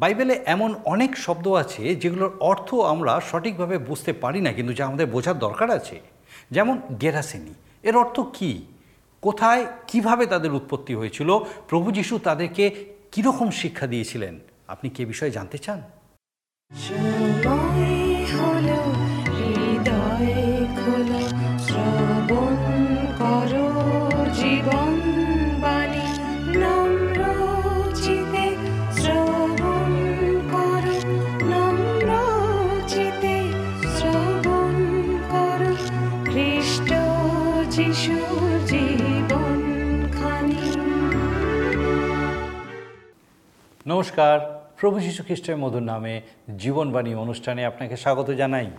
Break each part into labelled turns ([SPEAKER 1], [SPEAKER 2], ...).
[SPEAKER 1] বাইবেলে এমন অনেক শব্দ আছে যেগুলোর অর্থ আমরা সঠিকভাবে বুঝতে পারি না, কিন্তু যা আমাদের বোঝার দরকার আছে। যেমন গেরাসেনি এর অর্থ কি? কোথায় কীভাবে তাদের উৎপত্তি হয়েছিল? প্রভু যিশু তাদেরকে কীরকম শিক্ষা দিয়েছিলেন? আপনি কে বিষয়ে জানতে চান? নমস্কার। প্রভু শিশু খ্রিস্টের মধুর নামে জীবনবাণী অনুষ্ঠানে আপনাকে স্বাগত জানাই।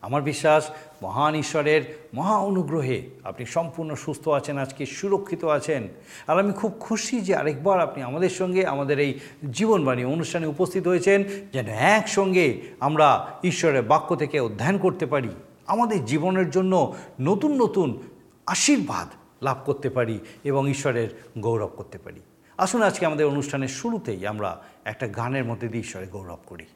[SPEAKER 1] আমার বিশ্বাস, মহান ঈশ্বরের মহা অনুগ্রহে আপনি সম্পূর্ণ সুস্থ আছেন, আজকে সুরক্ষিত আছেন। আর আমি খুব খুশি যে আরেকবার আপনি আমাদের সঙ্গে আমাদের এই জীবনবাণী অনুষ্ঠানে উপস্থিত হয়েছেন, যেন একসঙ্গে আমরা ঈশ্বরের বাক্য থেকে অধ্যয়ন করতে পারি, আমাদের জীবনের জন্য নতুন নতুন আশীর্বাদ লাভ করতে পারি এবং ঈশ্বরের গৌরব করতে পারি। আসুন আজকে আমাদের অনুষ্ঠানের শুরুতেই আমরা একটা গানের মধ্যে দিয়ে ঈশ্বরে গৌরব করি।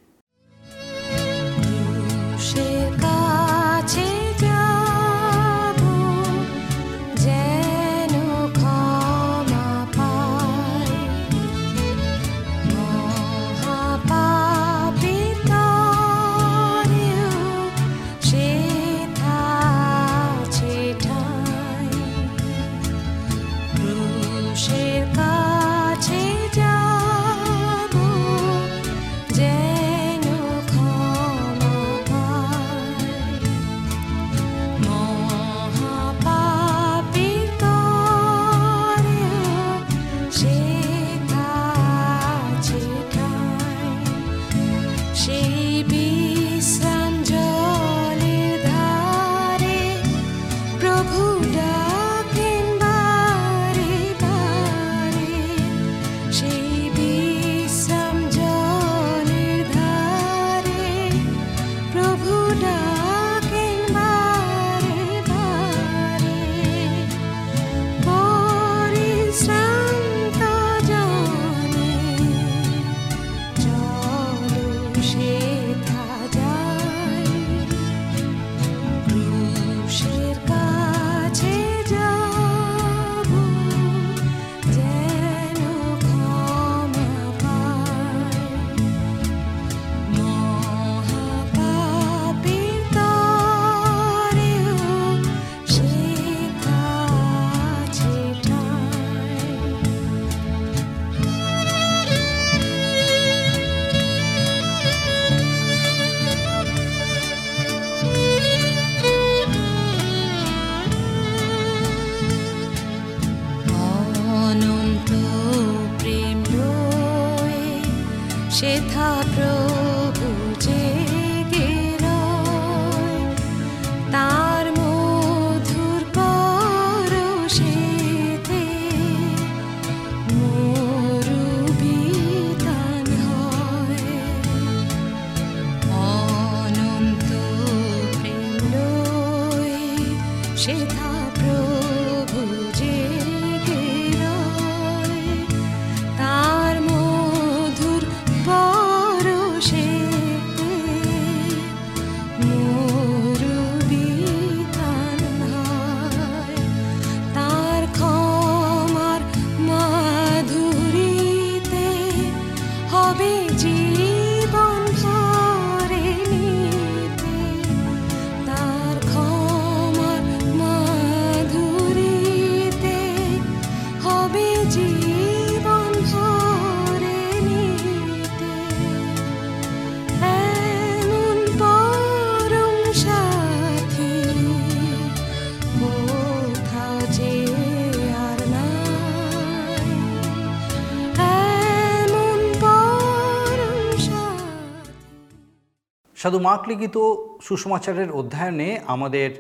[SPEAKER 1] সাধু মার্ক লিখিত সুষমাচারের অধ্যয়নে আমাদের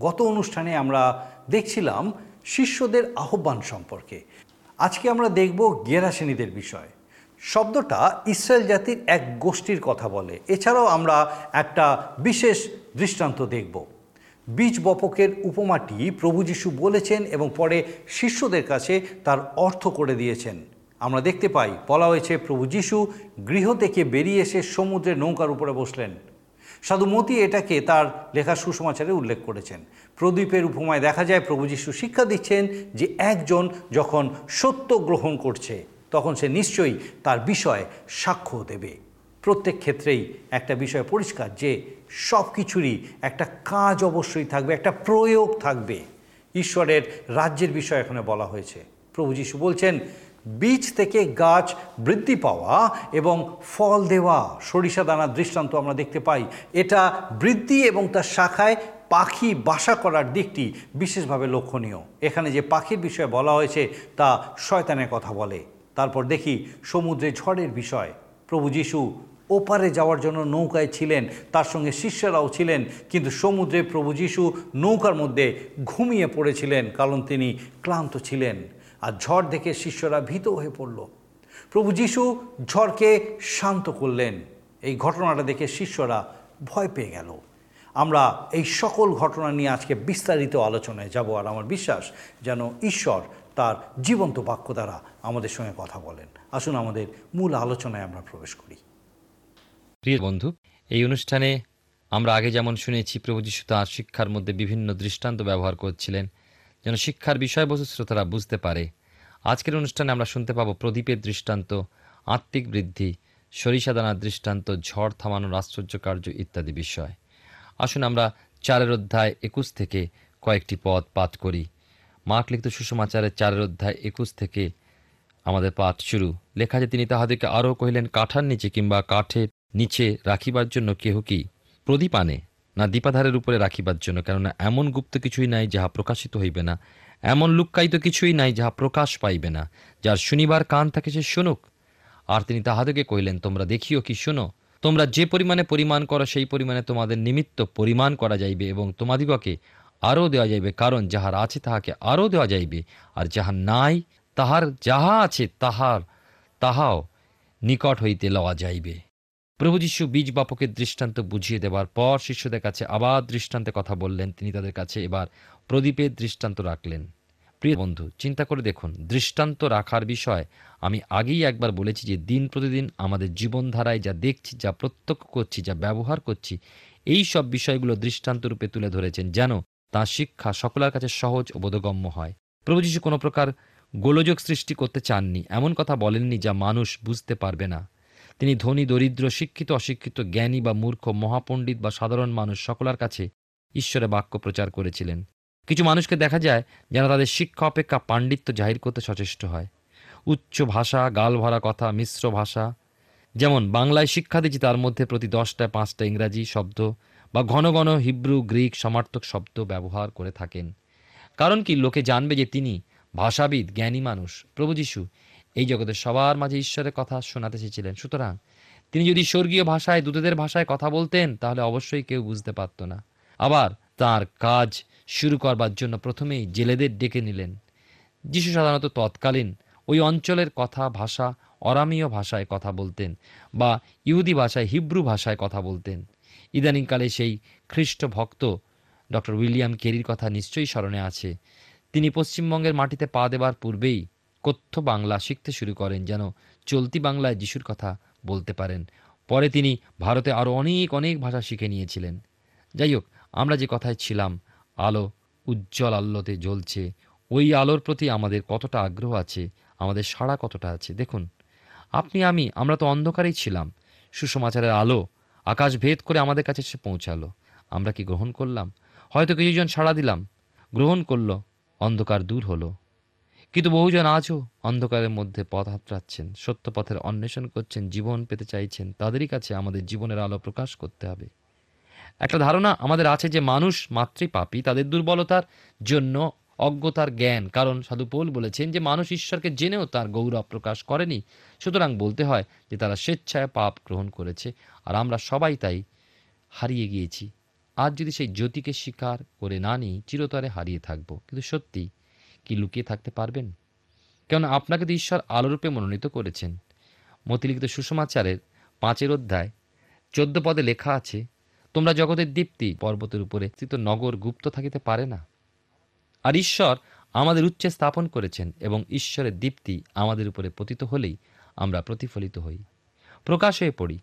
[SPEAKER 1] গত অনুষ্ঠানে আমরা দেখছিলাম শিষ্যদের আহ্বান সম্পর্কে। আজকে আমরা দেখব গেরাসেনীদের বিষয়। শব্দটা ইসরায়েল জাতির এক গোষ্ঠীর কথা বলে। এছাড়াও আমরা একটা বিশেষ দৃষ্টান্ত দেখব। বীজ বপকের উপমাটি প্রভু যিশু বলেছেন এবং পরে শিষ্যদের কাছে তার অর্থ করে দিয়েছেন।
[SPEAKER 2] আমরা দেখতে পাই, বলা হয়েছে প্রভু যিশু গৃহ থেকে বেরিয়ে এসে সমুদ্রের নৌকার উপরে বসলেন। সাধু মতি এটাকে তার লেখা সুসমাচারে উল্লেখ করেছেন। প্রদীপের উপমায় দেখা যায় প্রভু যিশু শিক্ষা দিচ্ছেন যে একজন যখন সত্য গ্রহণ করছে, তখন সে নিশ্চয়ই তার বিষয়ে সাক্ষ্য দেবে। প্রত্যেক ক্ষেত্রেই একটা বিষয় পরিষ্কার যে সব কিছুরই একটা কাজ অবশ্যই থাকবে, একটা প্রয়োগ থাকবে। ঈশ্বরের রাজ্যের বিষয় এখানে বলা হয়েছে। প্রভু যিশু বলছেন বীজ থেকে গাছ বৃদ্ধি পাওয়া এবং ফল দেওয়া, সরিষা দানার দৃষ্টান্ত আমরা দেখতে পাই। এটা বৃদ্ধি এবং তার শাখায় পাখি বাসা করার দিকটি বিশেষভাবে লক্ষণীয়। এখানে যে পাখির বিষয়ে বলা হয়েছে, তা শয়তানের কথা বলে। তারপর দেখি, সমুদ্রে ঝড়ের বিষয়। প্রভু যিশু ওপারে যাওয়ার জন্য নৌকায় ছিলেন, তার সঙ্গে শিষ্যরাও ছিলেন, কিন্তু সমুদ্রে প্রভু যিশু নৌকার মধ্যে ঘুমিয়ে পড়েছিলেন, কারণ তিনি ক্লান্ত ছিলেন। আর ঝড় দেখে শিষ্যরা ভীত হয়ে পড়ল। প্রভু যিশু ঝড়কে শান্ত করলেন। এই ঘটনাটা দেখে শিষ্যরা ভয় পেয়ে গেল। আমরা এই সকল ঘটনা নিয়ে আজকে বিস্তারিত আলোচনায় যাব আর আমার বিশ্বাস যেন ঈশ্বর তার জীবন্ত বাক্য দ্বারা আমাদের সঙ্গে কথা বলেন। আসুন আমাদের মূল আলোচনায় আমরা প্রবেশ করি।
[SPEAKER 3] প্রিয় বন্ধু, এই অনুষ্ঠানে আমরা আগে যেমন শুনেছি, প্রভু যিশু তাঁর শিক্ষার মধ্যে বিভিন্ন দৃষ্টান্ত ব্যবহার করছিলেন। যেন শিক্ষার বিষয়বস্তু শ্রোতারা বুঝতে পারে। আজকের অনুষ্ঠানে আমরা শুনতে পাবো প্রদীপের দৃষ্টান্ত, আত্মিক বৃদ্ধি, সরিষা সরিষাদানার দৃষ্টান্ত, ঝড় থামানোর আশ্চর্য কার্য ইত্যাদি বিষয়। আসুন আমরা চারের অধ্যায় একুশ থেকে কয়েকটি পদ পাঠ করি। মার্ক লিখিত সুষমাচারের চারের অধ্যায় একুশ থেকে আমাদের পাঠ শুরু। লেখা যে তিনি তাহাদেরকে আরও কহিলেন, কাঠার নিচে কিংবা কাঠের নিচে রাখিবার জন্য কেহ কি? প্রদীপ আনে। না দীপাধারের উপরে রাখিবার জন্য, কেননা এমন গুপ্ত কিছুই নাই যাহা প্রকাশিত হইবে না। এমন লুক্কায়িত কিছুই নাই যাহা প্রকাশ পাইবে না, যার শুনিবার কান থাকে সে শুনুক। আর তিনি তাহাদেরকে কহিলেন, তোমরা দেখিও কি শোনো? তোমরা যে পরিমাণে পরিমাণ করো, সেই পরিমাণে তোমাদের নিমিত্ত পরিমাণ করা যাইবে এবং তোমাদিগকে আরও দেওয়া যাইবে, কারণ যাহার আছে তাহাকে আরও দেওয়া যাইবে, আর যাহা নাই, তাহার যাহা আছে তাহার, তাহাও নিকট হইতে লওয়া যাইবে। প্রভু যীশু বীজ বাপকের দৃষ্টান্ত বুঝিয়ে দেবার পর শিষ্যদের কাছে আবার দৃষ্টান্তে কথা বললেন। তিনি তাদের কাছে এবার প্রদীপের দৃষ্টান্ত রাখলেন। প্রিয় বন্ধু, চিন্তা করে দেখুন, দৃষ্টান্ত রাখার বিষয় আমি আগেই একবার বলেছি যে দিন প্রতিদিন আমাদের জীবনধারায় যা দেখছি, যা প্রত্যক্ষ করছি, যা ব্যবহার করছি, এই সব বিষয়গুলো দৃষ্টান্ত রূপে তুলে ধরেছেন যেন তাঁর শিক্ষা সকলের কাছে সহজ ও বোধগম্য হয়। প্রভু যিশু কোনো প্রকার গোলযোগ সৃষ্টি করতে চাননি, এমন কথা বলেননি যা মানুষ বুঝতে পারবে না। তিনি ধনী, দরিদ্র, শিক্ষিত, অশিক্ষিত, জ্ঞানী বা মূর্খ, মহাপণ্ডিত বা সাধারণ মানুষ সকলের কাছে ঈশ্বরে বাক্য প্রচার করেছিলেন। কিছু মানুষকে দেখা যায় যেন তাদের শিক্ষা, অপেক্ষা, পাণ্ডিত্য জাহির করতে সচেষ্ট হয়। উচ্চ ভাষা, গাল ভরা কথা, মিশ্র ভাষা। যেমন বাংলায় শিক্ষা দিচ্ছি তার মধ্যে প্রতি দশটায় পাঁচটা ইংরাজি শব্দ বা ঘন ঘন হিব্রু, গ্রিক, সমার্থক শব্দ ব্যবহার করে থাকেন। কারণ কি? লোকে জানবে যে তিনি ভাষাবিদ, জ্ঞানী মানুষ, প্রভু যিশু। এই জগতের সবার মাঝে ঈশ্বরের কথা শোনাতে চেয়েছিলেন। সুতরাং তিনি যদি স্বর্গীয় ভাষায়, দূতদের ভাষায় কথা বলতেন, তাহলে অবশ্যই কেউ বুঝতে পারত না। আবার তার কাজ শুরু করবার জন্য প্রথমেই জেলেদের ডেকে নিলেন। যিশু সাধারণত তৎকালীন ওই অঞ্চলের কথা ভাষা, অরামীয় ভাষায় কথা বলতেন বা ইহুদি ভাষায়, হিব্রু ভাষায় কথা বলতেন। ইদানিংকালে সেই খ্রিস্ট ভক্ত ডক্টর উইলিয়াম কেরির কথা নিশ্চয়ই স্মরণে আছে। তিনি পশ্চিমবঙ্গের মাটিতে পা দেবার পূর্বেই কথ্য বাংলা শিখতে শুরু করেন যেন চলতি বাংলায় যিশুর কথা বলতে পারেন। পরে তিনি ভারতে আরও অনেক অনেক ভাষা শিখে নিয়েছিলেন। যাই হোক, আমরা যে কথায় ছিলাম, আলো উজ্জ্বল আলোতে জ্বলছে, ওই আলোর প্রতি আমাদের কতটা আগ্রহ আছে, আমাদের সাড়া কতটা আছে, দেখুন। আপনি, আমি, আমরা তো অন্ধকারেই ছিলাম। সুসমাচারের আলো আকাশ ভেদ করে আমাদের কাছে এসে পৌঁছালো। আমরা কি গ্রহণ করলাম? হয়তো কিছুজন সাড়া দিলাম। গ্রহণ করল, অন্ধকার দূর হলো। কিন্তু বহুজন আজও অন্ধকারের মধ্যে পথ হাতড়াচ্ছেন সত্য পথের অন্বেষণ করছেন, জীবন পেতে চাইছেন। তাদেরই কাছে আমাদের জীবনের আলো প্রকাশ করতে হবে। একটা ধারণা আমাদের আছে যে মানুষ মাত্রই পাপী তাদের দুর্বলতার জন্য অজ্ঞতার জ্ঞান। কারণ সাধু পৌল বলেছেন যে মানুষ ঈশ্বরকে জেনেও তার গৌরব প্রকাশ করেনি। সুতরাং বলতে হয় যে তারা স্বেচ্ছায় পাপ গ্রহণ করেছে, আর আমরা সবাই তাই হারিয়ে গিয়েছি। আজ যদি সেই জ্যোতিকে স্বীকার করে না নিই, চিরতরে হারিয়ে থাকব। কিন্তু সত্যি লুকিয়ে থাকতে পারবেন? কেন আপনাকে তো ঈশ্বর আলোরূপে মনোনীত করেছেন। মতিলিখিত সুষমাচারের পাঁচের অধ্যায়, চোদ্দ পদে লেখা আছে, তোমরা জগতের দীপ্তি পর্বতের উপরে স্থিত নগর গুপ্ত থাকিতে পারে না। আর ঈশ্বর আমাদের উচ্চে স্থাপন করেছেন এবং ঈশ্বরের দীপ্তি আমাদের উপরে পতিত হলেই আমরা প্রতিফলিত হই। প্রকাশ হয়ে পড়ি।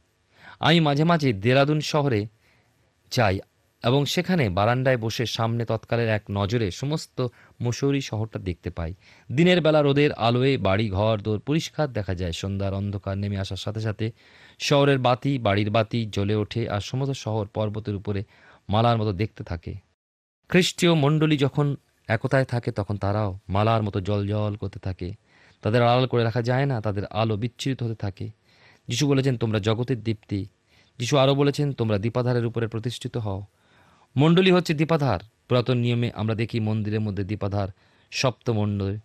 [SPEAKER 3] আমি মাঝে মাঝে দেরাদুন শহরে যাই। এবং সেখানে বারান্দায় বসে সামনে তৎকালের এক নজরে সমস্ত মুসৌরি শহরটা দেখতে পাই। দিনের বেলা রোদের আলোয় বাড়ি, ঘর, দোর পরিষ্কার দেখা যায়। সন্ধ্যার অন্ধকার নেমে আসার সাথে সাথে শহরের বাতি, বাড়ির বাতি জ্বলে ওঠে আর সমস্ত শহর পর্বতের উপরে মালার মতো দেখতে থাকে। খ্রিস্টীয় মণ্ডলী যখন একতায় থাকে, তখন তারাও মালার মতো জল জল করতে থাকে। তাদের আড়াল করে রাখা যায় না, তাদের আলো বিচ্ছিন্ন হতে থাকে। যিশু বলেছেন, তোমরা জগতের দীপ্তি। যিশু আরও বলেছেন, তোমরা দীপাধারের উপরে প্রতিষ্ঠিত হও। মণ্ডলী হচ্ছে দীপাধার। পুরাতন নিয়মে আমরা দেখি মন্দিরের মধ্যে দীপাধার সপ্তমণ্ডল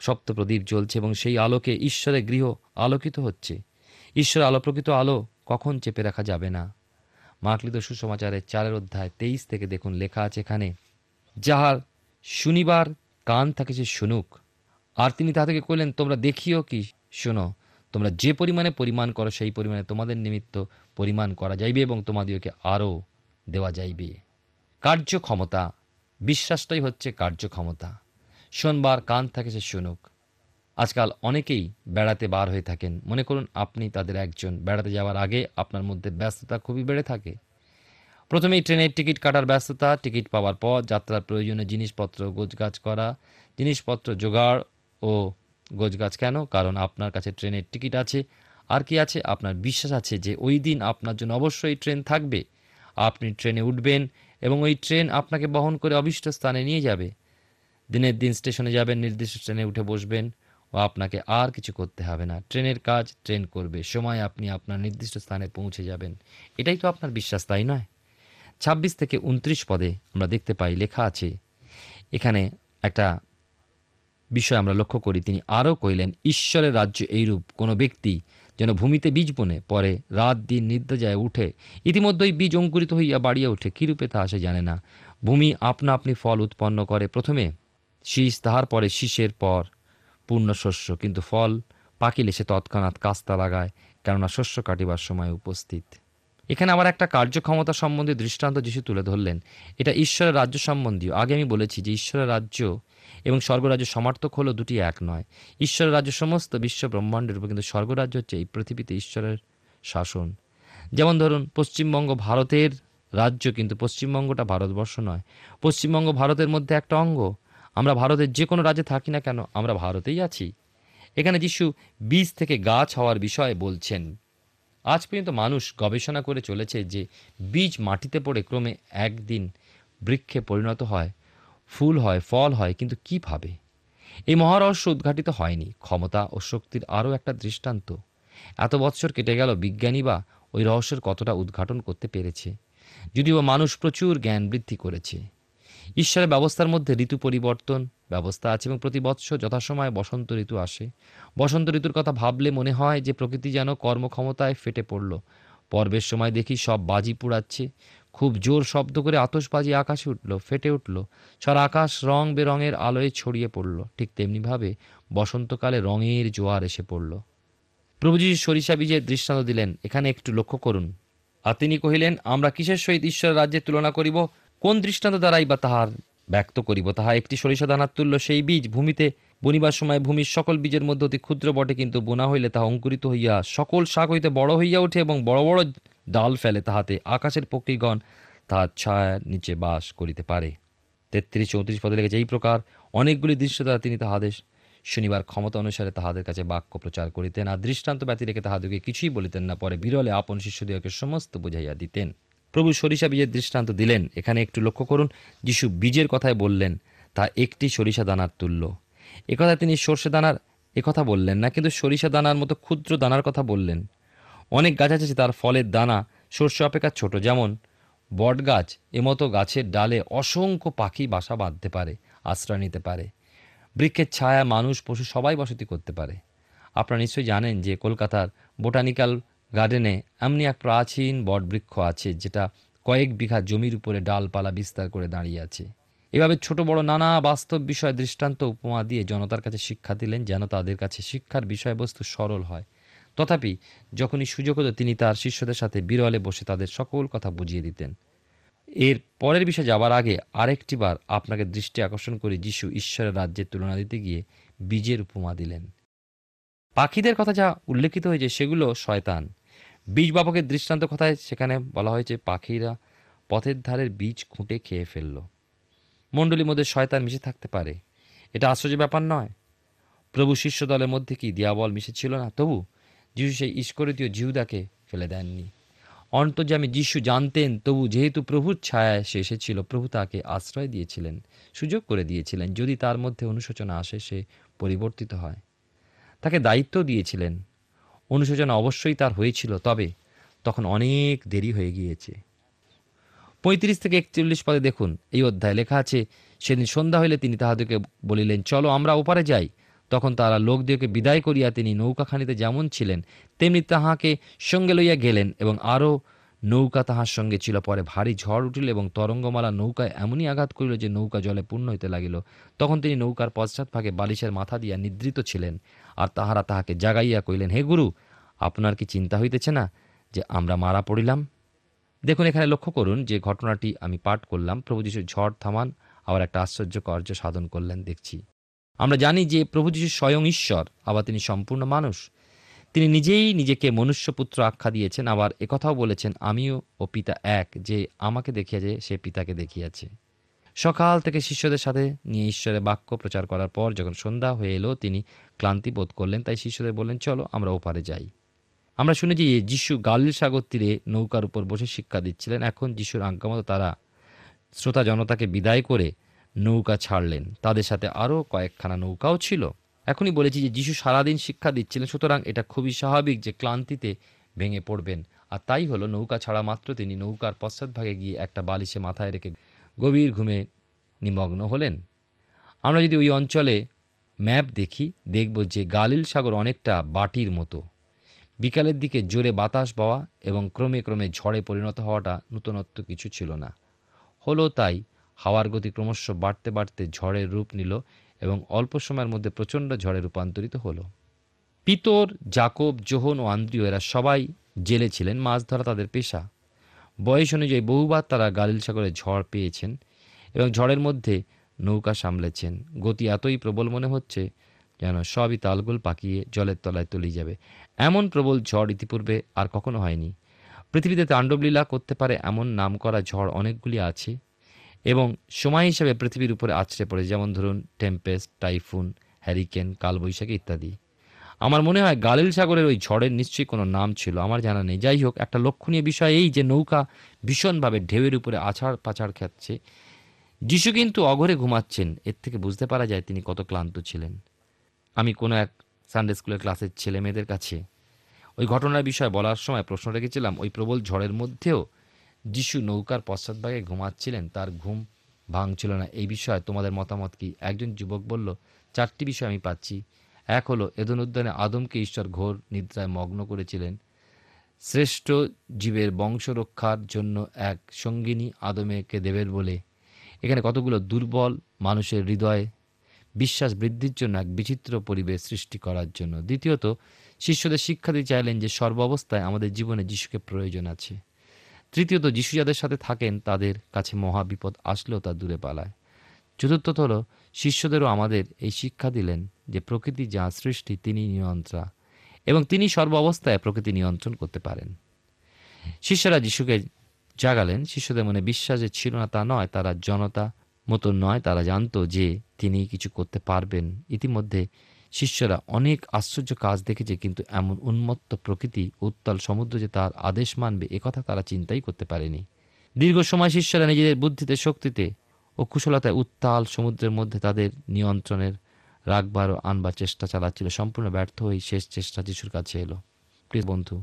[SPEAKER 3] সপ্ত প্রদীপ জ্বলছে এবং সেই আলোকে ঈশ্বরের গৃহ আলোকিত হচ্ছে। ঈশ্বর আলোপ্রকৃত আলো কখন চেপে রাখা যাবে না? মাকলিত সুসমাচারের চারের অধ্যায় তেইশ থেকে দেখুন লেখা আছে এখানে, যাহার শুনিবার কান থাকে সে শুনুক, আর তিনি তা থেকে কইলেন তোমরা দেখিও কি শোনো? তোমরা যে পরিমাণে পরিমাণ করো, সেই পরিমাণে তোমাদের নিমিত্ত পরিমাণ করা যাইবে এবং তোমাদিওকে আরও দেওয়া যাইবে। কার্যক্ষমতা, বিশ্বাসটাই হচ্ছে কার্যক্ষমতা। শোনবার কান থাকে সে শুনুক। আজকাল অনেকেই বেড়াতে বার হয়ে থাকেন। মনে করুন আপনি তাদের একজন। বেড়াতে যাওয়ার আগে আপনার মধ্যে ব্যস্ততা খুবই বেড়ে থাকে। প্রথমেই ট্রেনের টিকিট কাটার ব্যস্ততা, টিকিট পাওয়ার পর যাত্রার প্রয়োজনীয় জিনিসপত্র, গোছগাছ করা, জিনিসপত্র জোগাড় ও গোছগাছ কেন? কারণ আপনার কাছে ট্রেনের টিকিট আছে। আর কি আছে? আপনার বিশ্বাস আছে যে ওই দিন আপনার জন্য অবশ্যই ট্রেন থাকবে। আপনি ট্রেনে উঠবেন এবং ওই ট্রেন আপনাকে বহন করে অবিষ্ট স্থানে নিয়ে যাবে। দিনের দিন স্টেশনে যাবেন, নির্দিষ্ট ট্রেনে উঠে বসবেন ও আপনাকে আর কিছু করতে হবে না। ট্রেনের কাজ ট্রেন করবে, সময় আপনি আপনার নির্দিষ্ট স্থানে পৌঁছে যাবেন। এটাই তো আপনার বিশ্বাস, তাই নয়? ছাব্বিশ থেকে উনত্রিশ পদে আমরা দেখতে পাই, লেখা আছে, এখানে একটা বিষয় আমরা লক্ষ্য করি। তিনি আরও কইলেন, ঈশ্বরের রাজ্য এইরূপ, কোনো ব্যক্তি যেন ভূমিতে বীজ বনে, পরে রাত দিন নির্দজায় উঠে, ইতিমধ্যেই বীজ অঙ্কুরিত হইয়া বাড়িয়া উঠে কীরূপে তা সে জানে না। ভূমি আপনা আপনি ফল উৎপন্ন করে প্রথমে, শীষ তাহার পরে শীষের পর, পূর্ণ শস্য, কিন্তু ফল পাকিলে সে তৎক্ষণাৎ কাস্তা লাগায়, কেননা শস্য কাটিবার সময় উপস্থিত। এখানে আবার একটা কার্যক্ষমতা সম্বন্ধে দৃষ্টান্ত যিশু তুলে ধরলেন। এটা ঈশ্বরের রাজ্য সম্বন্ধীয়। আগে আমি বলেছি যে ঈশ্বরের রাজ্য এবং স্বর্গরাজ্য সমার্থক হলো দুটি এক নয়। ঈশ্বরের রাজ্য সমস্ত বিশ্ব ব্রহ্মাণ্ডের উপর, কিন্তু স্বর্গরাজ্য হচ্ছে এই পৃথিবীতে ঈশ্বরের শাসন। যেমন ধরুন, পশ্চিমবঙ্গ ভারতের রাজ্য, কিন্তু পশ্চিমবঙ্গটা ভারতবর্ষ নয়। পশ্চিমবঙ্গ ভারতের মধ্যে একটা অঙ্গ। আমরা ভারতের যে কোনো রাজ্যে থাকি না কেন, আমরা ভারতেই আছি। এখানে যিশু বীজ থেকে গাছ হওয়ার বিষয়ে বলছেন। আজ পর্যন্ত মানুষ গবেষণা করে চলেছে যে বীজ মাটিতে পড়ে ক্রমে একদিন বৃক্ষে পরিণত হয়, ফুল হয়, ফল হয়, কিন্তু কীভাবে? এই মহারহস্য উদ্ঘাটিত হয়নি। ক্ষমতা ও শক্তির আরও একটা দৃষ্টান্ত। এত বৎসর কেটে গেল, বিজ্ঞানী বা ওই রহস্যের কতটা উদ্ঘাটন করতে পেরেছে? যদিও মানুষ প্রচুর জ্ঞান বৃদ্ধি করেছে। ঈশ্বরের ব্যবস্থার মধ্যে ঋতু পরিবর্তন ব্যবস্থা আছে এবং প্রতি বৎসর যথাসময়ে বসন্ত ঋতু আসে। বসন্ত ঋতুর কথা ভাবলে মনে হয় যে প্রকৃতি যেন কর্মক্ষমতায় ফেটে পড়ল। পর্বের সময় দেখি সব বাজি পুড়াচ্ছে। খুব জোর শব্দ করে আতশবাজি আকাশে উঠল, ফেটে উঠল। সারা আকাশ রং বেরঙের আলোয় ছড়িয়ে পড়ল। ঠিক তেমনিভাবে বসন্তকালে রঙের জোয়ার এসে পড়ল। প্রভুজি সরিষা বীজের দৃষ্টান্ত দিলেন, এখানে একটু লক্ষ্য করুন। আর তিনি কহিলেন, আমরা কিসের সহিত ঈশ্বরের রাজ্যের তুলনা করিব? কোন দৃষ্টান্ত দ্বারাই বা তাহার ব্যক্ত করিব? তাহা একটি সরিষা দানার তুল্য, সেই বীজ ভূমিতে বনিবার সময় ভূমির সকল বীজের মধ্যে অতি ক্ষুদ্র বটে, কিন্তু বোনা হইলে তাহা অঙ্কুরিত হইয়া সকল শাক হইতে বড় হইয়া ওঠে এবং বড় বড় ডাল ফেলে, তাহাতে আকাশের পক্ষীগণ তাহার ছায়ার নিচে বাস করিতে পারে। তেত্রিশ, চৌত্রিশ পদে লেগেছে এই প্রকার। অনেকগুলি দৃশ্য দ্বারা তিনি তাহাদের শনিবার ক্ষমতা অনুসারে তাহাদের কাছে বাক্য প্রচার করিতেন আর দৃষ্টান্ত ব্যতি রেখে তাহাদেরকে কিছুই বলিতেন না। পরে বিরলে আপন শিষ্যদিগকে সমস্ত বুঝাইয়া দিতেন। প্রভু সরিষা বীজের দৃষ্টান্ত দিলেন। এখানে একটু লক্ষ্য করুন, যিশু বীজের কথায় বললেন, তা একটি সরিষা দানার তুল্য। একথা তিনি সর্ষে দানার একথা বললেন না, কিন্তু সরিষা দানার মতো ক্ষুদ্র দানার কথা বললেন। অনেক গাছ আছে তার ফলের দানা সর্ষে অপেক্ষা ছোট, যেমন বট গাছ এমতো গাছের ডালে অসংখ্য পাখি বাসা বাঁধতে পারে, আশ্রয় নিতে পারে। বৃক্ষের ছায়া মানুষ, পশু সবাই বসতি করতে পারে। আপনারা নিশ্চয়ই জানেন যে কলকাতার বোটানিক্যাল গার্ডেনে এমনি এক প্রাচীন বটবৃক্ষ আছে যেটা কয়েক বিঘা জমির উপরে ডালপালা বিস্তার করে দাঁড়িয়ে আছে। এভাবে ছোট বড় নানা বাস্তব বিষয় দৃষ্টান্ত উপমা দিয়ে জনতার কাছে শিক্ষা দিলেন যেন তাদের কাছে শিক্ষার বিষয়বস্তু সরল হয়। তথাপি যখনই সুযোগ হতো তিনি তার শিষ্যদের সাথে বিরলে বসে তাদের সকল কথা বুঝিয়ে দিতেন। এর পরের বিষয়ে যাবার আগে আরেকটি বার আপনাকে দৃষ্টি আকর্ষণ করে যিশু ঈশ্বরের রাজ্যের তুলনা দিতে গিয়ে বীজের উপমা দিলেন। পাখিদের কথা যা উল্লেখিত হয়েছে সেগুলো শয়তান। বীজ বাবকের দৃষ্টান্ত কথায় সেখানে বলা হয়েছে, পাখিরা পথের ধারের বীজ খুঁটে খেয়ে ফেলল। মণ্ডলীর মধ্যে শয়তান মিশে থাকতে পারে। এটা আশ্চর্য ব্যাপার নয়। প্রভু শিষ্য দলের মধ্যে কি দিয়াবল মিশে ছিল না? তবু যিশু সেই ইস্করিতীয় জিহুদাকে ফেলে দেননি। অন্তর্যামী যিশু জানতেন, তবু যেহেতু প্রভুর ছায়ায় সে এসেছিল, প্রভু তাকে আশ্রয় দিয়েছিলেন, সুযোগ করে দিয়েছিলেন। যদি তার মধ্যে অনুশোচনা আসে, সে পরিবর্তিত হয়। তাকে দায়িত্ব দিয়েছিলেন। অনুশোচনা অবশ্যই তার হয়েছিল, তবে তখন অনেক দেরি হয়ে গিয়েছে। পঁয়ত্রিশ থেকে একচল্লিশ পদে দেখুন, এই অধ্যায় লেখা আছে, সেদিন সন্ধ্যা হইলে তিনি তাহাদেরকে বলিলেন, চলো আমরা ওপারে যাই। তখন তারা লোকদেরকে বিদায় করিয়া তিনি নৌকাখানিতে যেমন ছিলেন, তেমনি তাহাকে সঙ্গে লইয়া গেলেন এবং আরও নৌকা তাহার সঙ্গে ছিল, পরে ভারী ঝড় উঠিল এবং তরঙ্গমালা নৌকায় এমনই আঘাত করিল যে নৌকা জলে পূর্ণ হইতে লাগিল। তখন তিনি নৌকার পশ্চাৎ ভাগে বালিশের মাথা দিয়া নিদ্রিত ছিলেন আর তাহারা তাহাকে জাগাইয়া কইলেন হে গুরু, আপনার কি চিন্তা হইতেছে না যে আমরা মারা পড়িলাম? দেখুন, এখানে লক্ষ্য করুন যে ঘটনাটি আমি পাঠ করলাম। প্রভু যিশু ঝড় থামান আবার একটা আশ্চর্য কার্য সাধন করলেন, দেখছি। আমরা জানি যে প্রভু যিশু স্বয়ং ঈশ্বর, আবার তিনি সম্পূর্ণ মানুষ। তিনি নিজেই নিজেকে মনুষ্যপুত্র আখ্যা দিয়েছেন, আবার একথাও বলেছেন, আমিও ও পিতা এক, যে আমাকে দেখিয়াছে, সে পিতাকে দেখিয়াছে। সকাল থেকে শিষ্যদের সাথে নিয়ে ঈশ্বরের বাক্য প্রচার করার পর যখন সন্ধ্যা হয়ে এলো, তিনি ক্লান্তি বোধ করলেন। তাই শিষ্যদের বললেন, চলো, আমরা ওপারে যাই। আমরা শুনেছি যিশু গালিল সাগর তীরে নৌকার উপর বসে শিক্ষা দিচ্ছিলেন, এখন যিশুর আজ্ঞামতো তারা শ্রোতা জনতাকে বিদায় করে নৌকা ছাড়লেন। তাদের সাথে আরও কয়েকখানা নৌকাও ছিল। এখনই বলেছি যে যিশু সারাদিন শিক্ষা দিচ্ছিলেন, সুতরাং এটা খুবই স্বাভাবিক যে ক্লান্তিতে ভেঙে পড়বেন। আর তাই হলো, নৌকা ছাড়া মাত্র তিনি নৌকার পশ্চাৎভাগে গিয়ে একটা বালিশে মাথায় রেখে গভীর ঘুমে নিমগ্ন হলেন। আমরা যদি ওই অঞ্চলে ম্যাপ দেখি, দেখব যে গালিল সাগর অনেকটা বাটির মতো। বিকালের দিকে জোরে বাতাস পাওয়া এবং ক্রমে ক্রমে ঝড়ে পরিণত হওয়াটা নূতনত্ব কিছু ছিল না। হলো তাই, হাওয়ার গতি ক্রমশ বাড়তে বাড়তে ঝড়ের রূপ নিল এবং অল্প সময়ের মধ্যে প্রচণ্ড ঝড়ে রূপান্তরিত হলো। পিতর, জাকব, জোহন ও আন্দ্রিয় এরা সবাই জেলে ছিলেন, মাছ ধরা তাদের পেশা। বয়স অনুযায়ী বহুবার তারা গালিল সাগরে ঝড় পেয়েছেন এবং ঝড়ের মধ্যে নৌকা সামলেছেন। গতি এতই প্রবল মনে হচ্ছে যেন সবই তালগোল পাকিয়ে জলের তলায় তলিয়ে যাবে। এমন প্রবল ঝড় ইতিপূর্বে আর কখনো হয়নি। পৃথিবীতে তাণ্ডবলীলা করতে পারে এমন নামকরা ঝড় অনেকগুলি আছে। এবং সময় হিসাবে পৃথিবীর উপরে আছড়ে পড়ে, যেমন ধরুন টেম্পেস্ট টাইফুন হ্যারিকেন কালবৈশাখী ইত্যাদি। আমার মনে হয় গালিল সাগরের ওই ঝড়ের নিশ্চয়ই কোনো নাম ছিল, আমার জানা নেই। যাই হোক, একটা লক্ষণীয় বিষয় এই যে নৌকা ভীষণভাবে ঢেউয়ের উপরে আছাড় পাছাড় খাচ্ছে। যিশু কিন্তু অঘরে ঘুমাচ্ছেন, এর থেকে বুঝতে পারা যায় তিনি কত ক্লান্ত ছিলেন। আমি কোনো এক সানডে স্কুলের ক্লাসের ছেলে মেয়েদের কাছে ওই ঘটনার বিষয়ে বলার সময় প্রশ্ন রেখেছিলাম, ওই প্রবল ঝড়ের মধ্যেও যিশু নৌকার পশ্চাৎভাগে ঘুমাচ্ছিলেন, তার ঘুম ভাঙছিল না। এই বিষয়ে তোমাদের মতামত কি? একজন যুবক বলল, চারটি বিষয় আমি পাচ্ছি। এক হলো, এদন উদ্যানে আদমকে ঈশ্বর ঘোর নিদ্রায় মগ্ন করেছিলেন। শ্রেষ্ঠ জীবের বংশ রক্ষার জন্য এক সঙ্গিনী আদমেকে দেবের বলে। এখানে কতগুলো দুর্বল মানুষের হৃদয়ে বিশ্বাস বৃদ্ধির জন্য এক বিচিত্র পরিবেশ সৃষ্টি করার জন্য। দ্বিতীয়ত, শিষ্যদের শিক্ষা দিতে চাইলেন যে সর্বাবস্থায় আমাদের জীবনে যিশুকে প্রয়োজন আছে। তৃতীয়ত, যিশু যাদের সাথে থাকেন, তাদের কাছে মহা বিপদ আসলেও তা দূরে পালায়। চতুর্থত হল, শিষ্যদেরও আমাদের এই শিক্ষা দিলেন যে প্রকৃতি যা সৃষ্টি, তিনি নিয়ন্ত্রা, এবং তিনি সর্ব অবস্থায় প্রকৃতি নিয়ন্ত্রণ করতে পারেন। শিষ্যরা যিশুকে জাগালেন, শিষ্যদের মনে বিশ্বাস যে ছিল না তা নয়, তারা জনতা মতো নয়, তারা জানতো যে তিনি কিছু করতে পারবেন। ইতিমধ্যে শিষ্যরা অনেক আশ্চর্য কাজ দেখেছে, কিন্তু এমন উন্মত্ত প্রকৃতি উত্তাল সমুদ্র যে তার আদেশ মানবে একথা তারা চিন্তাই করতে পারেনি। দীর্ঘ সময় শিষ্যরা নিজেদের বুদ্ধিতে, শক্তিতে ও কুশলতায় উত্তাল সমুদ্রের মধ্যে তাদের নিয়ন্ত্রণের রাখবার ও আনবার চেষ্টা চালাচ্ছিল। সম্পূর্ণ ব্যর্থ হয়ে শেষ চেষ্টা যিশুর কাছে এলো। প্রিয় বন্ধু,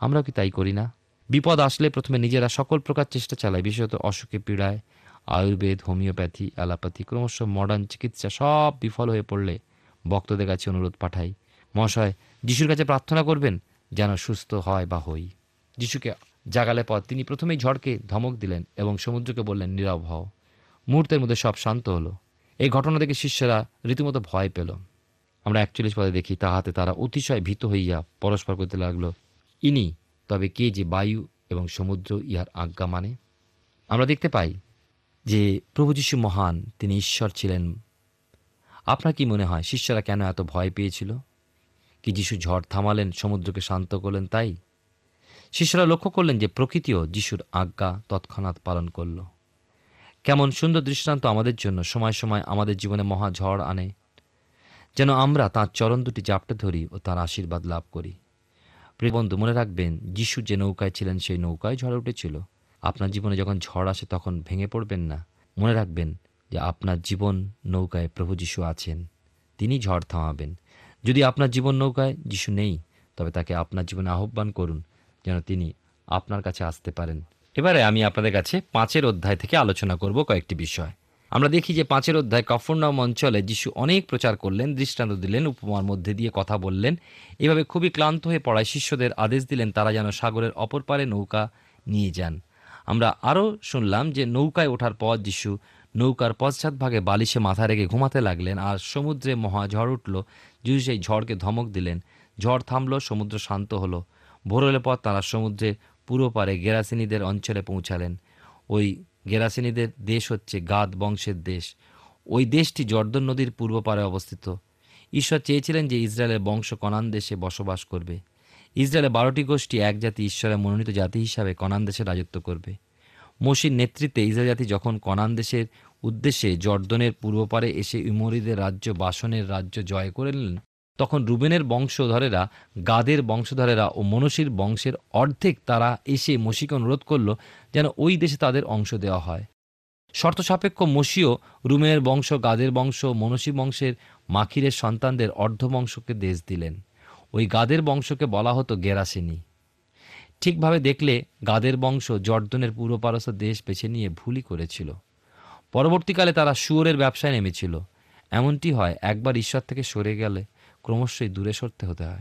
[SPEAKER 3] আমরাও কি তাই করি না? বিপদ আসলে প্রথমে নিজেরা সকল প্রকার চেষ্টা চালায় বিশেষত অসুখে পীড়ায়, আয়ুর্বেদ, হোমিওপ্যাথি, অ্যালোপ্যাথি, ক্রমশ মডার্ন চিকিৎসা সব বিফল হয়ে পড়লে ভক্তদের কাছে অনুরোধ পাঠাই। মহাশয়, যিশুর কাছে প্রার্থনা করবেন যেন সুস্থ হয় বা হই। যিশুকে জাগালে পর তিনি প্রথমেই ঝড়কে ধমক দিলেন এবং সমুদ্রকে বললেন, নীরব হও। মুহূর্তের মধ্যে সব শান্ত হলো। এই ঘটনা থেকে শিষ্যরা রীতিমতো ভয় পেল। আমরা একচল্লিশ পদে দেখি, তাহাতে তারা অতিশয় ভীত হইয়া পরস্পর করতে লাগল, ইনি, তবে কে যে বায়ু এবং সমুদ্র ইহার আজ্ঞা মানে? আমরা দেখতে পাই যে প্রভু যীশু মহান, তিনি ঈশ্বর ছিলেন আপনার কি মনে হয়, শিষ্যরা কেন এত ভয় পেয়েছিল? কি যিশু ঝড় থামালেন, সমুদ্রকে শান্ত করলেন তাই? শিষ্যরা লক্ষ্য করলেন যে প্রকৃতিও যিশুর আজ্ঞা তৎক্ষণাৎ পালন করল। কেমন সুন্দর দৃষ্টান্ত আমাদের জন্য, সময় সময় আমাদের জীবনে মহা ঝড় আনে। যেন আমরা তাঁর চরণ দুটি জাপটে ধরি ও তার আশীর্বাদ লাভ করি। প্রিয় বন্ধু, মনে রাখবেন, যিশু যে নৌকায় ছিলেন, সেই নৌকায় ঝড় উঠেছিল। আপনার জীবনে যখন ঝড় আসে, তখন ভেঙে পড়বেন না। মনে রাখবেন যে আপনার জীবন নৌকায় প্রভু যিশু আছেন, তিনি ঝড় থামাবেন। যদি আপনার জীবন নৌকায় যিশু নেই, তবে তাকে আপনার জীবনে আহ্বান করুন যেন তিনি আপনার কাছে আসতে পারেন। এবারে আমি আপনাদের কাছে পাঁচের অধ্যায় থেকে আলোচনা করব কয়েকটি বিষয়। আমরা দেখি যে পাঁচের অধ্যায় কফরনাম অঞ্চলে যিশু অনেক প্রচার করলেন, দৃষ্টান্ত দিলেন, উপমার মধ্যে দিয়ে কথা বললেন। এভাবে খুবই ক্লান্ত হয়ে পড়ায় শিষ্যদের আদেশ দিলেন, তারা যেন সাগরের অপর পারে নৌকা নিয়ে যান। আমরা আরও শুনলাম যে নৌকায় ওঠার পর যিশু নৌকার পশ্চাৎভাগে বালিশে মাথা রেখে ঘুমাতে লাগলেন আর সমুদ্রে মহা ঝড় উঠল। যিশু সেই ঝড়কে ধমক দিলেন। ঝড় থামল, সমুদ্র শান্ত হলো। ভোর হলে পর তারা সমুদ্রের পুরো পারে গেরাসিনীদের অঞ্চলে পৌঁছালেন। ওই গেরাসিনীদের দেশ হচ্ছে গাদ বংশের দেশ। ওই দেশটি জর্দন নদীর পূর্ব পারে অবস্থিত। ঈশ্বর চেয়েছিলেন যে ইসরায়েলের বংশ কনান দেশে বসবাস করবে। ইসরায়েলের বারোটি গোষ্ঠী এক জাতি ঈশ্বরের মনোনীত জাতি হিসাবে কনান দেশে রাজত্ব করবে। মসির নেতৃত্বে ইসরায়েল যখন কনান দেশের উদ্দেশ্যে জর্দনের পূর্বপারে এসে ইমরিদের রাজ্য বাসনের রাজ্য জয় করে নিলেন, তখন রুবেনের বংশধরেরা, গাদের বংশধরেরা ও মনসির বংশের অর্ধেক তারা এসে মসিকে অনুরোধ করল যেন ওই দেশে তাদের অংশ দেওয়া হয়। শর্ত সাপেক্ষ মসিও রুমেনের বংশ, গাদের বংশ মনসি বংশের মাখিরের সন্তানদের অর্ধবংশকে দেশ দিলেন। ওই গাদের বংশকে বলা হতো গেরাসিনী। ঠিকভাবে দেখলে গাদের বংশ জর্দনের পূর্বপারস্য দেশ বেছে নিয়ে ভুলই করেছিল। পরবর্তীকালে তারা শুয়োরের ব্যবসায় নেমেছিল। এমনটি হয়, একবার ঈশ্বর থেকে সরে গেলে ক্রমশই দূরে সরতে হতে হয়।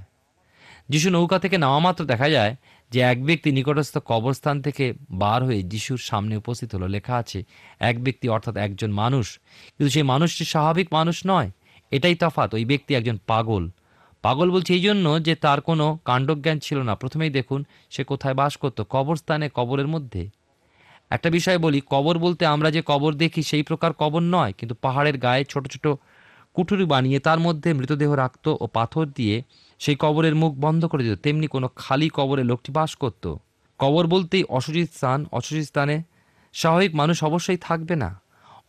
[SPEAKER 3] যিশু নৌকা থেকে নামা মাত্র দেখা যায় যে এক ব্যক্তি নিকটস্থ কবরস্থান থেকে বার হয়ে যিশুর সামনে উপস্থিত হলো। লেখা আছে, এক ব্যক্তি অর্থাৎ একজন মানুষ, কিন্তু সেই মানুষটি স্বাভাবিক মানুষ নয়। এটাই তফাৎ, ওই ব্যক্তি একজন পাগল। পাগল বলছে এই জন্য যে তার কোনো কাণ্ডজ্ঞান ছিল না। প্রথমেই দেখুন সে কোথায় বাস করত, কবরস্থানে, কবরের মধ্যে। একটা বিষয় বলি, কবর বলতে আমরা যে কবর দেখি সেই প্রকার কবর নয়, কিন্তু পাহাড়ের গায়ে ছোট ছোট কুঠুরি বানিয়ে তার মধ্যে মৃতদেহ রাখত ও পাথর দিয়ে সেই কবরের মুখ বন্ধ করে দিত। তেমনি কোনো খালি কবরে লোকটি বাস করত। কবর বলতেই অসুচিত স্থান অসুচিত স্থানে স্বাভাবিক মানুষ অবশ্যই থাকবে না।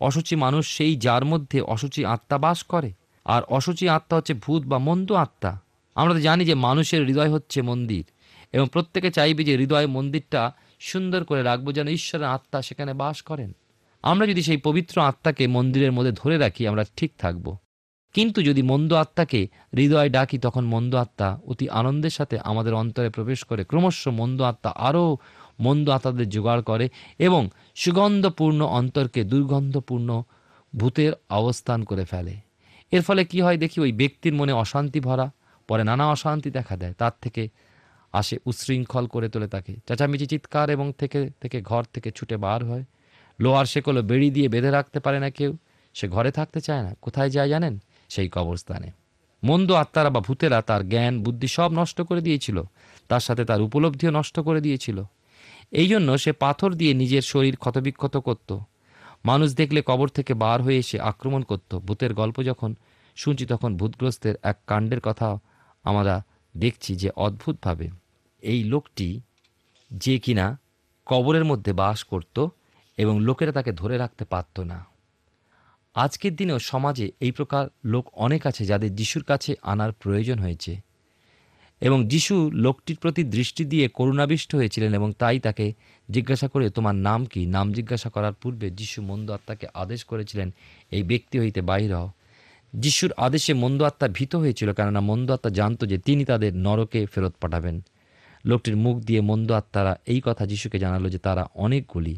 [SPEAKER 3] অসুচি মানুষ সেই যার মধ্যে অসুচি আত্মা বাস করে। আর অসুচি আত্মা হচ্ছে ভূত বা মন্দ আত্মা। আমরা তো জানি যে মানুষের হৃদয় হচ্ছে মন্দির এবং প্রত্যেকে চাইবে যে হৃদয় মন্দিরটা সুন্দর করে রাখব যেন ঈশ্বরের আত্মা সেখানে বাস করেন। আমরা যদি সেই পবিত্র আত্মাকে মন্দিরের মধ্যে ধরে রাখি, আমরা ঠিক থাকব। কিন্তু যদি মন্দ আত্মাকে হৃদয় ডাকি, তখন মন্দ আত্মা অতি আনন্দের সাথে আমাদের অন্তরে প্রবেশ করে। ক্রমশ মন্দ আত্মা আরও মন্দ আত্মাদের জোগাড় করে এবং সুগন্ধপূর্ণ অন্তরকে দুর্গন্ধপূর্ণ ভূতের অবস্থান করে ফেলে। এর ফলে কি হয় দেখি ওই ব্যক্তির মনে অশান্তি ভরা, পরে নানা অশান্তি দেখা দেয়। তার থেকে আসে উচ্ছৃঙ্খল করে তোলে তাকে। চেঁচামেচি, চিৎকার এবং থেকে থেকে ঘর থেকে ছুটে বার হয়। লোহার শেকলো বেড়ি দিয়ে বেঁধে রাখতে পারে না কেউ। সে ঘরে থাকতে চায় না। কোথায় যায় জানেন? সেই কবরস্থানে। মন্দ আত্মারা বা ভূতেরা তার জ্ঞান, বুদ্ধি সব নষ্ট করে দিয়েছিল। তার সাথে তার উপলব্ধিও নষ্ট করে দিয়েছিল। এই জন্য সে পাথর দিয়ে নিজের শরীর ক্ষতবিক্ষত করত। মানুষ দেখলে কবর থেকে বার হয়ে এসে আক্রমণ করত। ভূতের গল্প যখন শুনছি, তখন ভূতগ্রস্তের এক কাণ্ডের কথা আমরা দেখছি যে অদ্ভুতভাবে এই লোকটি যে কিনা কবরের মধ্যে বাস করত এবং লোকেরা তাকে ধরে রাখতে পারত না। আজকের দিনেও সমাজে এই প্রকার লোক অনেক আছে যাদের যিশুর কাছে আনার প্রয়োজন হয়েছে। এবং যিশু লোকটির প্রতি দৃষ্টি দিয়ে করুণাবিষ্ট হয়েছিলেন এবং তাই তাকে জিজ্ঞাসা করে, তোমার নাম কি? নাম জিজ্ঞাসা করার পূর্বে যিশু মন্দ আত্মাকে আদেশ করেছিলেন, এই ব্যক্তি হইতে বাহির হও। যিশুর আদেশে মন্দ আত্মা ভীত হয়েছিল, কেননা মন্দ আত্মা জানতো যে তিনি তাদের নরকে ফেরত পাঠাবেন। লোকটির মুখ দিয়ে মন্দ আত্মারা এই কথা যিশুকে জানালো যে তারা অনেকগুলি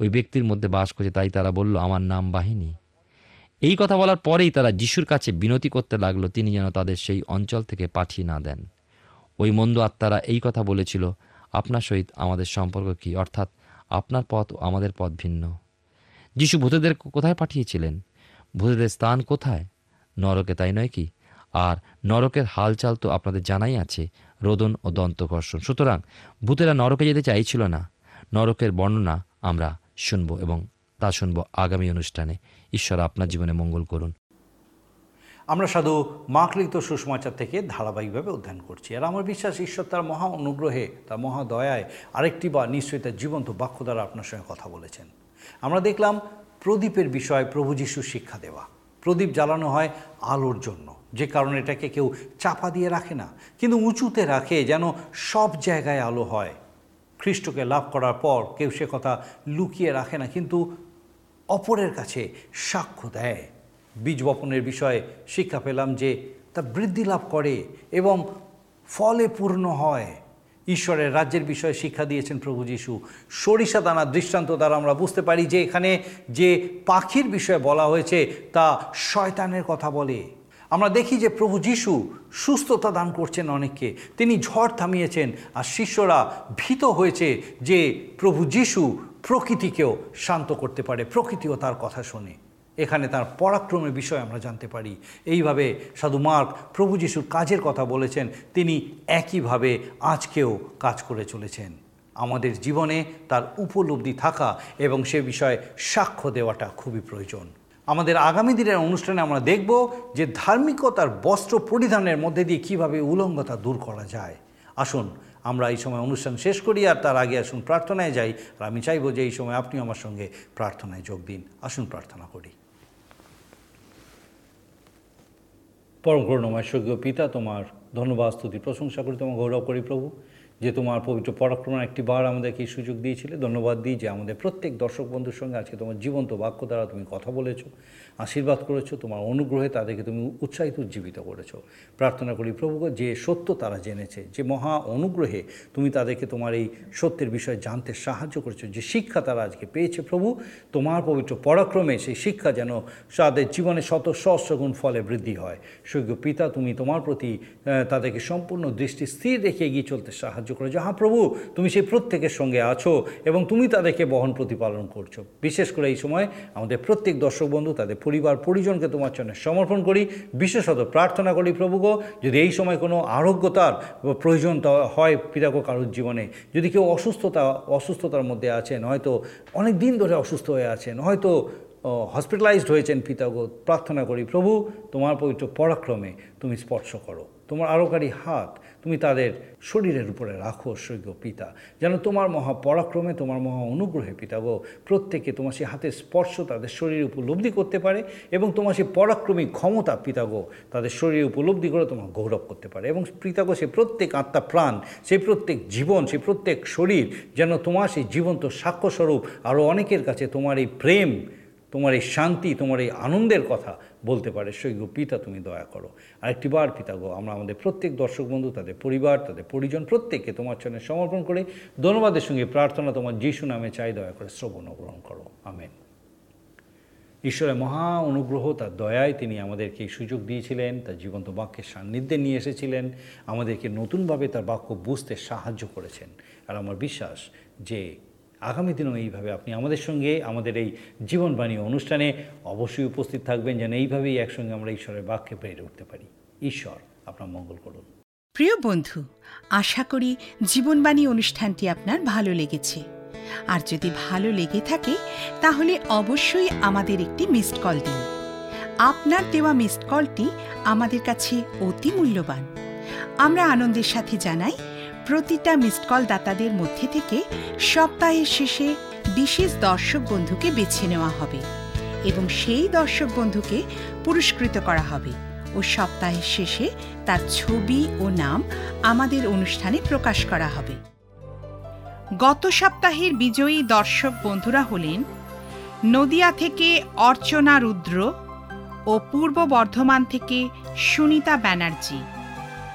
[SPEAKER 3] ওই ব্যক্তির মধ্যে বাস করছে, তাই তারা বলল, আমার নাম বাহিনী। এই কথা বলার পরেই তারা যিশুর কাছে বিনতি করতে লাগল, তিনি যেন তাদের সেই অঞ্চল থেকে পাঠিয়ে না দেন। ওই মন্দ আত্মারা এই কথা বলেছিল, আপনার সহিত আমাদের সম্পর্ক কি? অর্থাৎ আপনার পথ ও আমাদের পথ ভিন্ন। যিশু ভূতেদের কোথায় পাঠিয়েছিলেন? ভূতেদের স্থান কোথায়? নরকে তাই নয় কি? আর নরকের হালচাল তো আপনাদের জানাই আছে, রোদন ও দন্তকর্ষণ। সুতরাং ভূতেরা নরকে যেতে চাইছিল না, নরকের বর্ণনা আমরা শুনব এবং তা শুনব আগামী অনুষ্ঠানে। ঈশ্বর আপনার জীবনে মঙ্গল করুন।
[SPEAKER 2] আমরা সাধু মাকলিত সুষমাচার থেকে ধারাবাহিকভাবে অধ্যয়ন করছি। আর আমার বিশ্বাস, ঈশ্বর তার মহা অনুগ্রহে, তার মহা দয়ায় আরেকটি বা নিশ্চয়ই তার জীবন্ত বাক্য দ্বারা আপনার সঙ্গে কথা বলেছেন। আমরা দেখলাম প্রদীপের বিষয়ে প্রভু যিশুর শিক্ষা দেওয়া। প্রদীপ জ্বালানো হয় আলোর জন্য। যে কারণে এটাকে কেউ চাপা দিয়ে রাখে না, কিন্তু উঁচুতে রাখে যেন সব জায়গায় আলো হয়। খ্রিস্টকে লাভ করার পর কেউ সে কথা লুকিয়ে রাখে না, কিন্তু অপরের কাছে সাক্ষ্য দেয়। বীজ বপনের বিষয়ে শিক্ষা পেলাম যে তা বৃদ্ধি লাভ করে এবং ফলে পূর্ণ হয়। ঈশ্বরের রাজ্যের বিষয়ে শিক্ষা দিয়েছেন প্রভু যিশু। সরিষা দানার দৃষ্টান্ত দ্বারা আমরা বুঝতে পারি যে এখানে যে পাখির বিষয়ে বলা হয়েছে তা শয়তানের কথা বলে। আমরা দেখি যে প্রভু যিশু সুস্থতা দান করছেন অনেককে। তিনি ঝড় থামিয়েছেন আর শিষ্যরা ভীত হয়েছে যে প্রভু যিশু প্রকৃতিকেও শান্ত করতে পারে, প্রকৃতিও তার কথা শোনে। এখানে তার পরাক্রমের বিষয় আমরা জানতে পারি। এইভাবে সাধু মার্ক প্রভু যিশুর কাজের কথা বলেছেন, তিনি একইভাবে আজকেও কাজ করে চলেছেন। আমাদের জীবনে তার উপলব্ধি থাকা এবং সে বিষয়ে সাক্ষ্য দেওয়াটা খুবই প্রয়োজন। আমাদের আগামী দিনের অনুষ্ঠানে আমরা দেখব যে ধার্মিকতার বস্ত্র পরিধানের মধ্যে দিয়ে কীভাবে উলঙ্গতা দূর করা যায়। আসুন, আমরা এই সময় অনুষ্ঠান শেষ করি আর তার আগে আসুন প্রার্থনায় যাই। আর আমি চাইব যে এই সময় আপনি আমার সঙ্গে প্রার্থনায় যোগ দিন। আসুন প্রার্থনা করি। পরম করুণাময় স্বর্গীয় পিতা তোমার ধন্যবাদ স্তুতি প্রশংসা করি তোমার গৌরব করি প্রভু। যে তোমার পবিত্র পরাক্রমণ একটি বার আমাদেরকে এই সুযোগ দিয়েছিলে, ধন্যবাদ দিই যে আমাদের প্রত্যেক দর্শক বন্ধুর সঙ্গে আজকে তোমার জীবন্ত বাক্য দ্বারা তুমি কথা বলেছ, আশীর্বাদ করেছ, তোমার অনুগ্রহে তাদেরকে তুমি উৎসাহিত, উজ্জীবিত করেছ। প্রার্থনা করি প্রভু, যে সত্য তারা জেনেছে, যে মহা অনুগ্রহে তুমি তাদেরকে তোমার এই সত্যের বিষয়ে জানতে সাহায্য করেছ, যে শিক্ষা তারা আজকে পেয়েছে। প্রভু, তোমার পবিত্র পরাক্রমে সেই শিক্ষা যেন তাদের জীবনে শত সহস্রগুণ ফলে বৃদ্ধি হয়। স্বর্গীয় পিতা, তুমি তোমার প্রতি তাদেরকে সম্পূর্ণ দৃষ্টি স্থির রেখে এগিয়ে চলতে সাহায্য করেছ। হ্যাঁ প্রভু, তুমি সেই প্রত্যেকের সঙ্গে আছো এবং তুমি তাদেরকে বহন প্রতিপালন করছ। বিশেষ করে এই সময় আমাদের প্রত্যেক দর্শক বন্ধু, তাদের পরিবার, পরিজনকে তোমার জন্য সমর্পণ করি। বিশেষত প্রার্থনা করি প্রভুগো যদি এই সময় কোনো আরোগ্যতার প্রয়োজন হয় পিতাগো কারোর জীবনে, যদি কেউ অসুস্থতা, অসুস্থতার মধ্যে আছেন, হয়তো অনেক দিন ধরে অসুস্থ হয়ে আছেন, হয়তো হসপিটালাইজড হয়েছেন পিতাগো প্রার্থনা করি প্রভু, তোমার পবিত্র পরাক্রমে তুমি স্পর্শ করো। তোমার আরোকারী হাত তুমি তাদের শরীরের উপরে রাখো, স্বর্গীয় পিতা। যেন তোমার মহা পরাক্রমে, তোমার মহা অনুগ্রহে পিতাগো প্রত্যেকে তোমার সেই হাতের স্পর্শ তাদের শরীরে উপলব্ধি করতে পারে এবং তোমার সেই পরাক্রমী ক্ষমতা পিতাগো তাদের শরীরে উপলব্ধি করে তোমার গৌরব করতে পারে। এবং পিতাগো সেই প্রত্যেক আত্মা প্রাণ সেই প্রত্যেক জীবন সেই প্রত্যেক শরীর যেন তোমার সেই জীবন্ত সাক্ষ্যস্বরূপ আরও অনেকের কাছে তোমার এই প্রেম তোমার এই শান্তি, তোমার এই আনন্দের কথা বলতে পারে। সৈগ পিতা, তুমি দয়া করো। আরেকটি বার পিতা গো, আমরা আমাদের প্রত্যেক দর্শক বন্ধু, তাদের পরিবার, তাদের পরিজন প্রত্যেককে তোমার চরণে সমর্পণ করে। ধন্যবাদের সঙ্গে প্রার্থনা তোমার যিশু নামে চাই, দয়া করে শ্রবণ গ্রহণ করো। আমেন। ঈশ্বরের মহা অনুগ্রহ, তার দয়ায় তিনি আমাদেরকে এই সুযোগ দিয়েছিলেন, তার জীবন্ত বাক্যের সান্নিধ্যে নিয়ে এসেছিলেন, আমাদেরকে নতুনভাবে তার বাক্য বুঝতে সাহায্য করেছেন। আর আমার বিশ্বাস যে আগামী দিনেও এইভাবে আপনি আমাদের সঙ্গে আমাদের এই জীবনবাণী অনুষ্ঠানে অবশ্যই উপস্থিত থাকবেন যেন এইভাবেই একসঙ্গে আমরা ঈশ্বরের বাক্যে বেড়ে উঠতে পারি। ঈশ্বর আপনার মঙ্গল করুন।
[SPEAKER 4] প্রিয় বন্ধু, আশা করি জীবনবাণী অনুষ্ঠানটি আপনার ভালো লেগেছে। আর যদি ভালো লেগে থাকে, তাহলে অবশ্যই আমাদের একটি মিসড কল দিন। আপনার দেওয়া মিসড কলটি আমাদের কাছে অতি মূল্যবান। আমরা আনন্দের সাথে জানাই প্রতিটা মিসড কল দাতাদের মধ্যে থেকে সপ্তাহের শেষে বিশেষ দর্শক বন্ধুকে বেছে নেওয়া হবে এবং সেই দর্শক বন্ধুকে পুরস্কৃত করা হবে ও সপ্তাহের শেষে তার ছবি ও নাম আমাদের অনুষ্ঠানে প্রকাশ করা হবে। গত সপ্তাহের বিজয়ী দর্শক বন্ধুরা হলেন নদিয়া থেকে অর্চনা রুদ্র ও পূর্ব বর্ধমান থেকে Sunita Banerjee.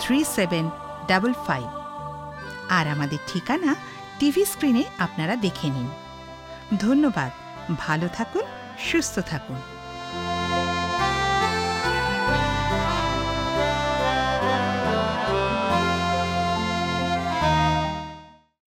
[SPEAKER 4] Three seven double five আর আমাদের ঠিকানা টিভি স্ক্রিনে আপনারা দেখে নিন। ধন্যবাদ। ভালো থাকুন, সুস্থ থাকুন।